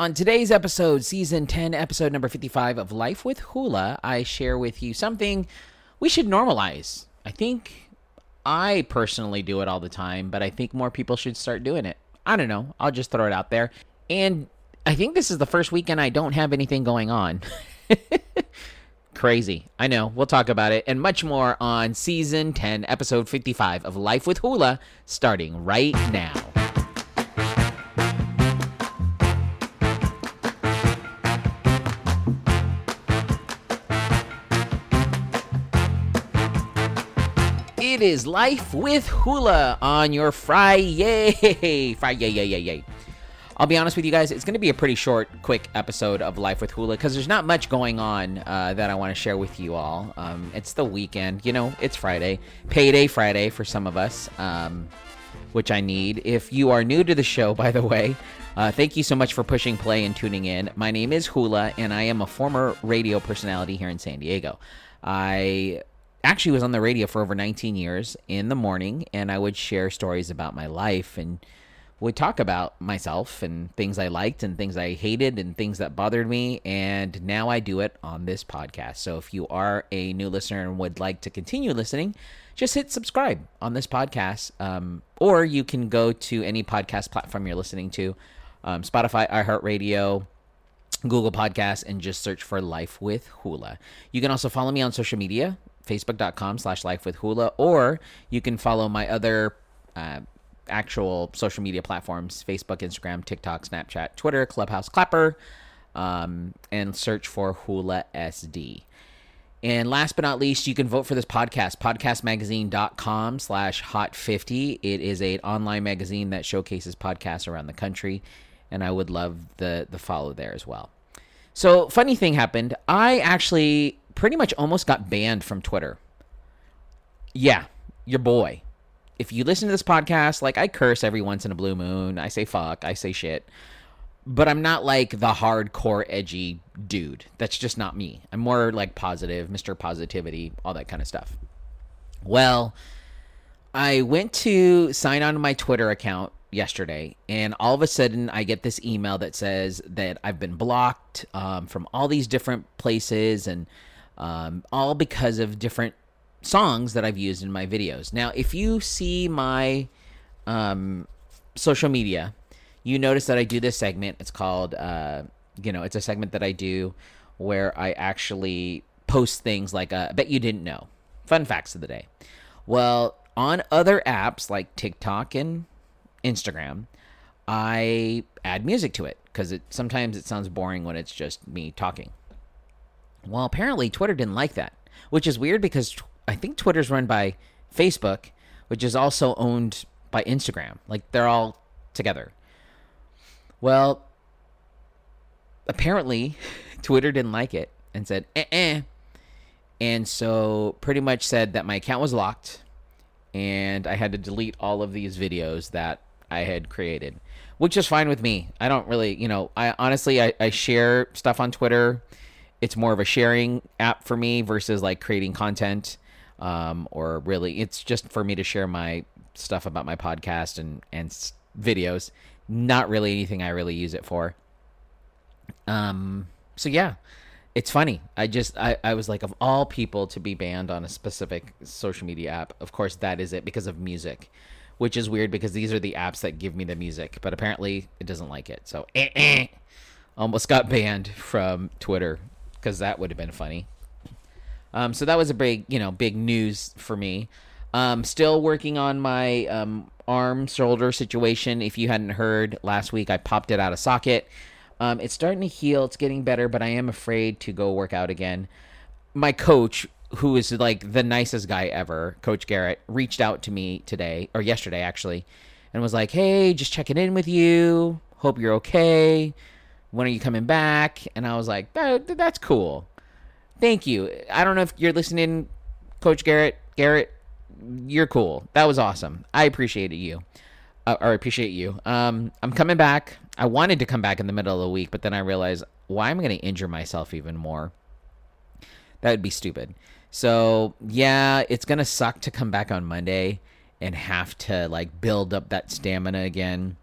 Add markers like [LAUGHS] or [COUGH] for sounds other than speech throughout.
On today's episode, season 10, episode number 55 of Life with Hula, I share with you something we should normalize. I think I personally do it all the time, but I think more people should start doing it. I don't know. I'll just throw it out there. And I think this is the first weekend I don't have anything going on. [LAUGHS] Crazy. I know. We'll talk about it and much more on season 10, episode 55 of Life with Hula, starting right now. It is Life with Hula on your Friday. Friday, yay, yay, yay. I'll be honest with you guys, it's going to be a pretty short, quick episode of Life with Hula because there's not much going on uh, that I want to share with you all. Um, it's the weekend, you know, it's Friday, payday Friday for some of us, um, which I need. If you are new to the show, [LAUGHS] by the way, uh, thank you so much for pushing play and tuning in. My name is Hula, and I am a former radio personality here in San Diego. I actually was on the radio for over 19 years in the morning, and I would share stories about my life and would talk about myself and things I liked and things I hated and things that bothered me. And now I do it on this podcast. So if you are a new listener and would like to continue listening, just hit subscribe on this podcast. Um, or you can go to any podcast platform you're listening to um, Spotify, iHeartRadio. Google Podcasts and just search for Life with Hula. You can also follow me on social media, facebook.com slash life with hula, or you can follow my other uh, actual social media platforms Facebook, Instagram, TikTok, Snapchat, Twitter, Clubhouse, Clapper, um, and search for Hula SD. And last but not least, you can vote for this podcast, podcastmagazine.com slash hot 50. It is an online magazine that showcases podcasts around the country, and I would love the, the follow there as well. So, funny thing happened. I actually pretty much almost got banned from Twitter. Yeah, your boy if you listen to this podcast, like I curse every once in a blue moon. I say fuck, I say shit. But I'm not like the hardcore edgy dude. That's just not me. I'm more like positive, Mr. Positivity, all that kind of stuff. Well, I went to sign on to my Twitter account yesterday, and all of a sudden I get this email that says that I've been blocked um, from all these different places and um, all because of different songs that I've used in my videos. Now, if you see my um, social media, you notice that I do this segment. It's called, uh, you know, it's a segment that I do where I actually post things like, uh, I bet you didn't know. Fun facts of the day. Well, on other apps like TikTok and Instagram, I add music to it because it sometimes it sounds boring when it's just me talking. Well, apparently Twitter didn't like that, which is weird because I think Twitter's run by Facebook, which is also owned by Instagram. Like they're all together. Well, apparently [LAUGHS] Twitter didn't like it and said, eh, eh. And so pretty much said that my account was locked and I had to delete all of these videos that I had created, which is fine with me. I don't really, you know, I honestly, I, I share stuff on Twitter. It's more of a sharing app for me versus like creating content um, or really it's just for me to share my stuff about my podcast and and videos. Not really anything I really use it for. Um. So yeah, it's funny. I just I I was like of all people to be banned on a specific social media app. Of course that is it because of music. Which is weird because these are the apps that give me the music, but apparently it doesn't like it. So, eh, eh, almost got banned from Twitter because that would have been funny. Um, so that was a big, you know, big news for me. Um, still working on my um, arm shoulder situation. If you hadn't heard last week, I popped it out of socket. Um, it's starting to heal. It's getting better, but I am afraid to go work out again. My coach, who is like the nicest guy ever, Coach Garrett, reached out to me today or yesterday actually, and was like, "Hey, just checking in with you. Hope you're okay. When are you coming back?" And I was like, that, "That's cool." thank you. I don't know if you're listening, Coach Garrett. Garrett, you're cool. That was awesome. I appreciated you. Uh, or appreciate you. Um, I'm coming back. I wanted to come back in the middle of the week, but then I realized why am I going to injure myself even more? That would be stupid. So yeah, it's gonna suck to come back on Monday and have to like build up that stamina again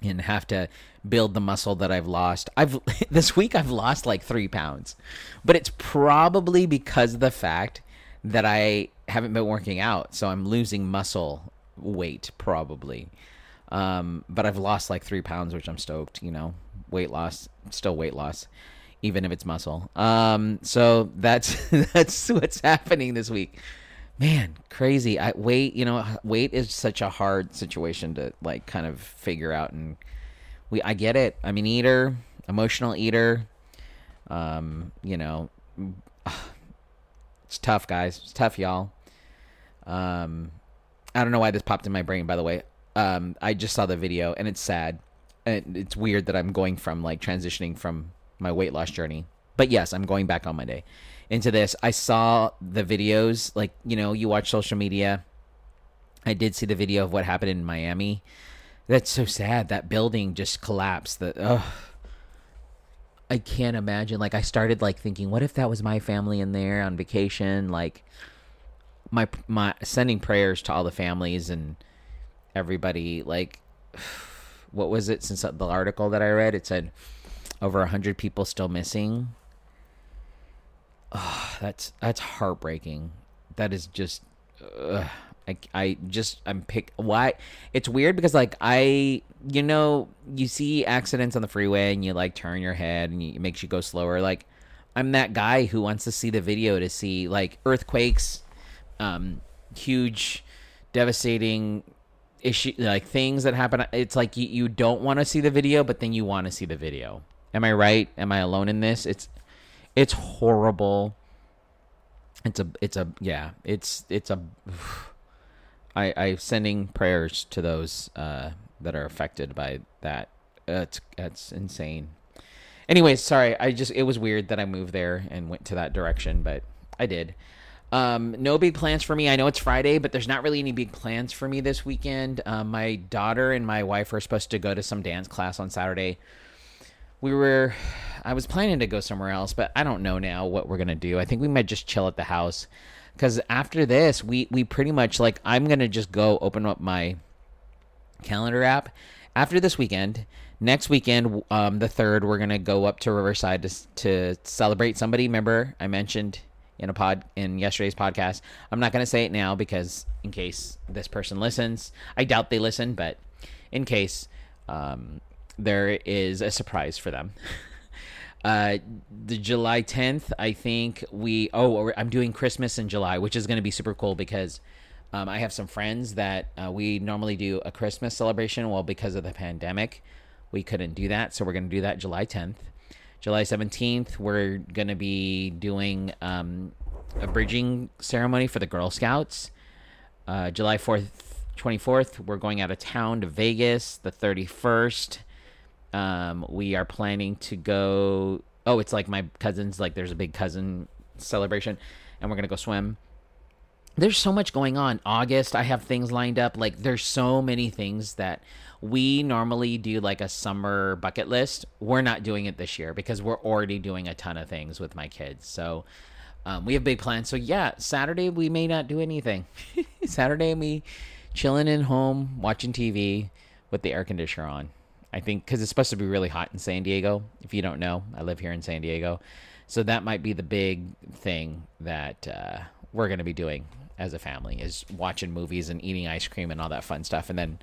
and have to build the muscle that I've lost. I've [LAUGHS] this week I've lost like three pounds, but it's probably because of the fact that I haven't been working out, so I'm losing muscle weight probably. Um, but I've lost like three pounds, which I'm stoked. You know, weight loss, still weight loss, even if it's muscle. Um, so that's [LAUGHS] that's what's happening this week. Man, crazy. I weight, you know, weight is such a hard situation to like kind of figure out and we I get it. I'm an eater, emotional eater. Um, you know, [SIGHS] it's tough, guys. It's tough, y'all. Um, I don't know why this popped in my brain. By the way, um, I just saw the video and it's sad. And it's weird that I'm going from like transitioning from my weight loss journey. But yes, I'm going back on Monday into this. I saw the videos, like you know, you watch social media. I did see the video of what happened in Miami. That's so sad. That building just collapsed. The ugh. I can't imagine. Like I started like thinking, what if that was my family in there on vacation? Like my my sending prayers to all the families and everybody. Like [SIGHS] what was it? Since the article that I read, it said over hundred people still missing. Oh, that's that's heartbreaking. That is just. Uh, I, I just I'm pick why it's weird because like I you know you see accidents on the freeway and you like turn your head and you, it makes you go slower. Like I'm that guy who wants to see the video to see like earthquakes um huge devastating issue like things that happen. It's like you, you don't want to see the video but then you want to see the video. Am I right? Am I alone in this? It's it's horrible. It's a it's a yeah, it's it's a [SIGHS] I I'm sending prayers to those uh that are affected by that. Uh, it's insane. Anyways, sorry. I just it was weird that I moved there and went to that direction, but I did. Um, no big plans for me. I know it's Friday, but there's not really any big plans for me this weekend. Um, my daughter and my wife are supposed to go to some dance class on Saturday we were I was planning to go somewhere else, but I don't know now what we're gonna do. I think we might just chill at the house because after this, we we pretty much like I'm gonna just go open up my calendar app after this weekend. Next weekend, um, the third, we're gonna go up to Riverside to to celebrate somebody. Remember, I mentioned in a pod in yesterday's podcast. I'm not gonna say it now because in case this person listens, I doubt they listen, but in case, um, there is a surprise for them. [LAUGHS] Uh, the July 10th, I think we. Oh, I'm doing Christmas in July, which is going to be super cool because um, I have some friends that uh, we normally do a Christmas celebration. Well, because of the pandemic, we couldn't do that. So we're going to do that July 10th. July 17th, we're going to be doing um, a bridging ceremony for the Girl Scouts. Uh, July 4th, 24th, we're going out of town to Vegas. The 31st, um, we are planning to go. Oh, it's like my cousin's. Like, there's a big cousin celebration, and we're gonna go swim. There's so much going on. August, I have things lined up. Like, there's so many things that we normally do like a summer bucket list. We're not doing it this year because we're already doing a ton of things with my kids. So um, we have big plans. So yeah, Saturday we may not do anything. [LAUGHS] Saturday me chilling in home watching TV with the air conditioner on. I think because it's supposed to be really hot in San Diego. If you don't know, I live here in San Diego, so that might be the big thing that uh, we're going to be doing as a family is watching movies and eating ice cream and all that fun stuff, and then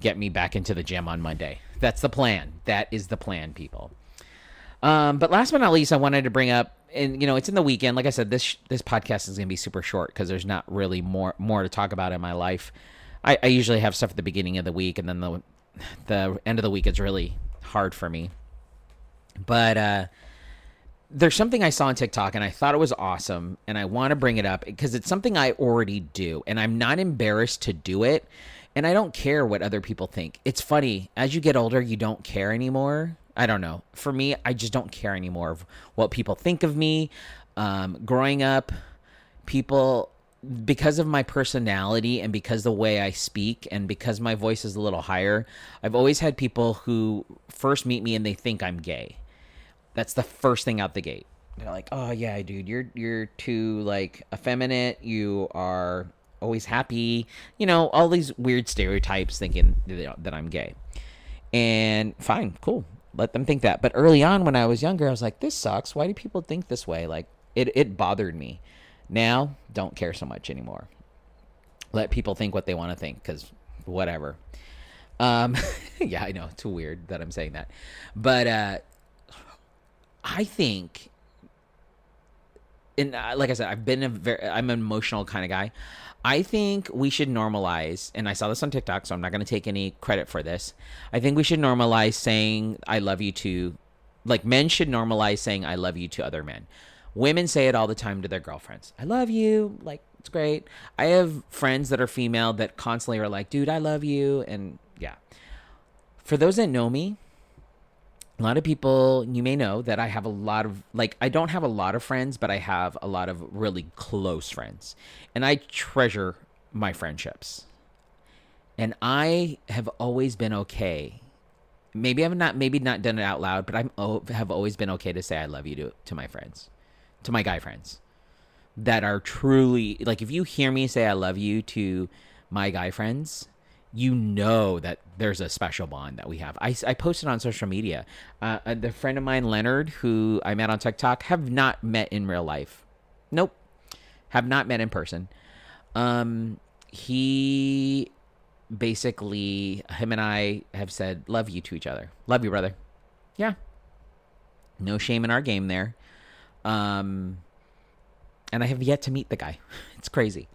get me back into the gym on Monday. That's the plan. That is the plan, people. Um, but last but not least, I wanted to bring up, and you know, it's in the weekend. Like I said, this this podcast is going to be super short because there's not really more more to talk about in my life. I, I, usually have stuff at the beginning of the week, and then the the end of the week is really hard for me. But uh, there's something I saw on TikTok and I thought it was awesome, and I want to bring it up because it's something I already do, and I'm not embarrassed to do it, and I don't care what other people think. It's funny as you get older, you don't care anymore. I don't know. For me, I just don't care anymore of what people think of me. Um, growing up, people because of my personality and because the way I speak and because my voice is a little higher, I've always had people who first meet me and they think I'm gay. That's the first thing out the gate. They're like, "Oh yeah, dude, you're you're too like effeminate. You are always happy. You know, all these weird stereotypes thinking that I'm gay." And fine, cool. Let them think that. But early on when I was younger, I was like, this sucks. Why do people think this way? Like it it bothered me. Now, don't care so much anymore. Let people think what they want to think cuz whatever. Um [LAUGHS] yeah, I know. It's weird that I'm saying that. But uh I think and uh, like I said, I've been a very, I'm an emotional kind of guy. I think we should normalize, and I saw this on TikTok, so I'm not going to take any credit for this. I think we should normalize saying "I love you" to, like, men should normalize saying "I love you" to other men. Women say it all the time to their girlfriends. "I love you," like it's great. I have friends that are female that constantly are like, "Dude, I love you," and yeah. For those that know me, a lot of people you may know that I have a lot of like I don't have a lot of friends, but I have a lot of really close friends. And I treasure my friendships. And I have always been okay. Maybe I've not maybe not done it out loud, but I'm oh, have always been okay to say I love you to to my friends. To my guy friends that are truly like if you hear me say I love you to my guy friends, you know that there's a special bond that we have. I, I posted on social media. Uh, uh, the friend of mine, Leonard, who I met on TikTok, have not met in real life. Nope, have not met in person. Um, he basically, him and I have said, "Love you" to each other. Love you, brother. Yeah, no shame in our game there. Um, and I have yet to meet the guy. [LAUGHS] It's crazy,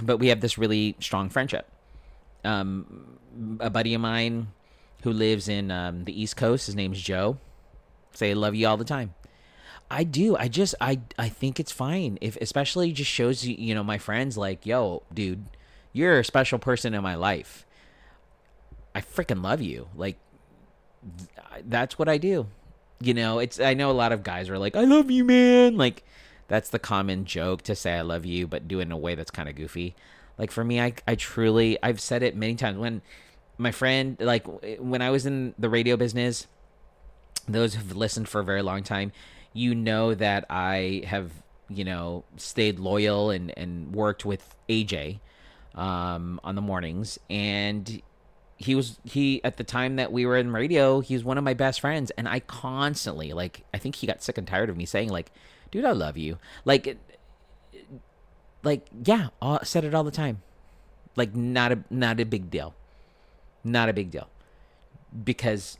but we have this really strong friendship um, a buddy of mine who lives in um, the East Coast. His name's Joe. Say I love you all the time. I do. I just I I think it's fine if especially just shows you you know my friends like yo dude you're a special person in my life. I freaking love you. Like th- that's what I do. You know, it's I know a lot of guys are like I love you man. Like that's the common joke to say I love you but do it in a way that's kind of goofy. Like for me, I I truly I've said it many times when my friend like when I was in the radio business. Those who've listened for a very long time, you know that I have you know stayed loyal and and worked with AJ um, on the mornings and he was he at the time that we were in radio he was one of my best friends and i constantly like i think he got sick and tired of me saying like dude i love you like like yeah, I said it all the time. Like not a not a big deal. Not a big deal. Because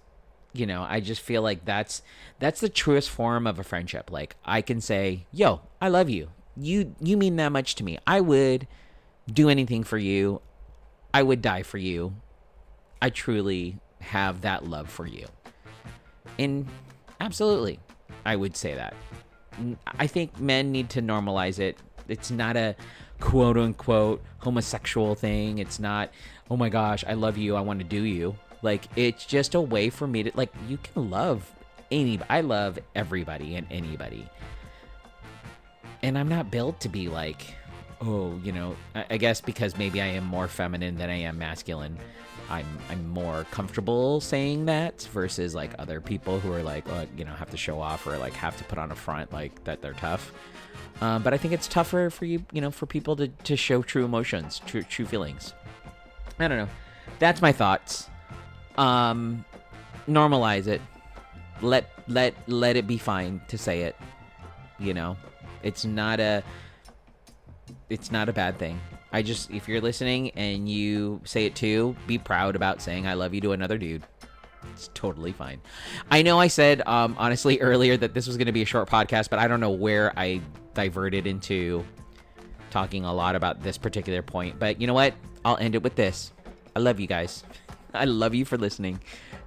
you know, I just feel like that's that's the truest form of a friendship. Like I can say, "Yo, I love you. You you mean that much to me. I would do anything for you. I would die for you. I truly have that love for you." And absolutely, I would say that. I think men need to normalize it it's not a quote unquote homosexual thing. It's not, oh my gosh, I love you, I want to do you. Like it's just a way for me to like you can love any I love everybody and anybody. And I'm not built to be like, oh, you know, I, guess because maybe I am more feminine than I am masculine. I'm I'm more comfortable saying that versus like other people who are like, uh, you know, have to show off or like have to put on a front like that they're tough. Um, but I think it's tougher for you, you know, for people to, to show true emotions, true true feelings. I don't know. That's my thoughts. Um, normalize it. Let let let it be fine to say it. You know, it's not a it's not a bad thing. I just if you're listening and you say it too, be proud about saying I love you to another dude. It's totally fine. I know I said um, honestly [LAUGHS] earlier that this was going to be a short podcast, but I don't know where I diverted into talking a lot about this particular point. But you know what? I'll end it with this. I love you guys. I love you for listening.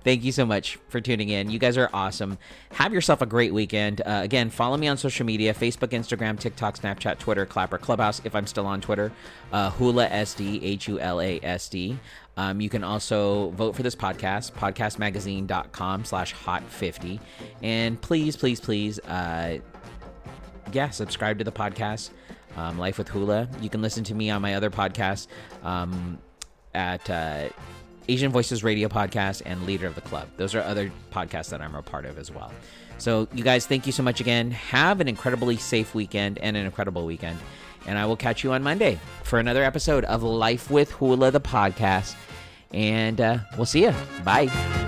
Thank you so much for tuning in. You guys are awesome. Have yourself a great weekend. Uh, again, follow me on social media Facebook, Instagram, TikTok, Snapchat, Twitter, Clapper, Clubhouse, if I'm still on Twitter. Uh, Hula SD, H U L A S D. Um, you can also vote for this podcast, podcastmagazine.com slash hot50. And please, please, please, uh, yeah, subscribe to the podcast, um, Life with Hula. You can listen to me on my other podcast um, at uh, Asian Voices Radio Podcast and Leader of the Club. Those are other podcasts that I'm a part of as well. So, you guys, thank you so much again. Have an incredibly safe weekend and an incredible weekend. And I will catch you on Monday for another episode of Life with Hula, the podcast. And uh, we'll see you. Bye.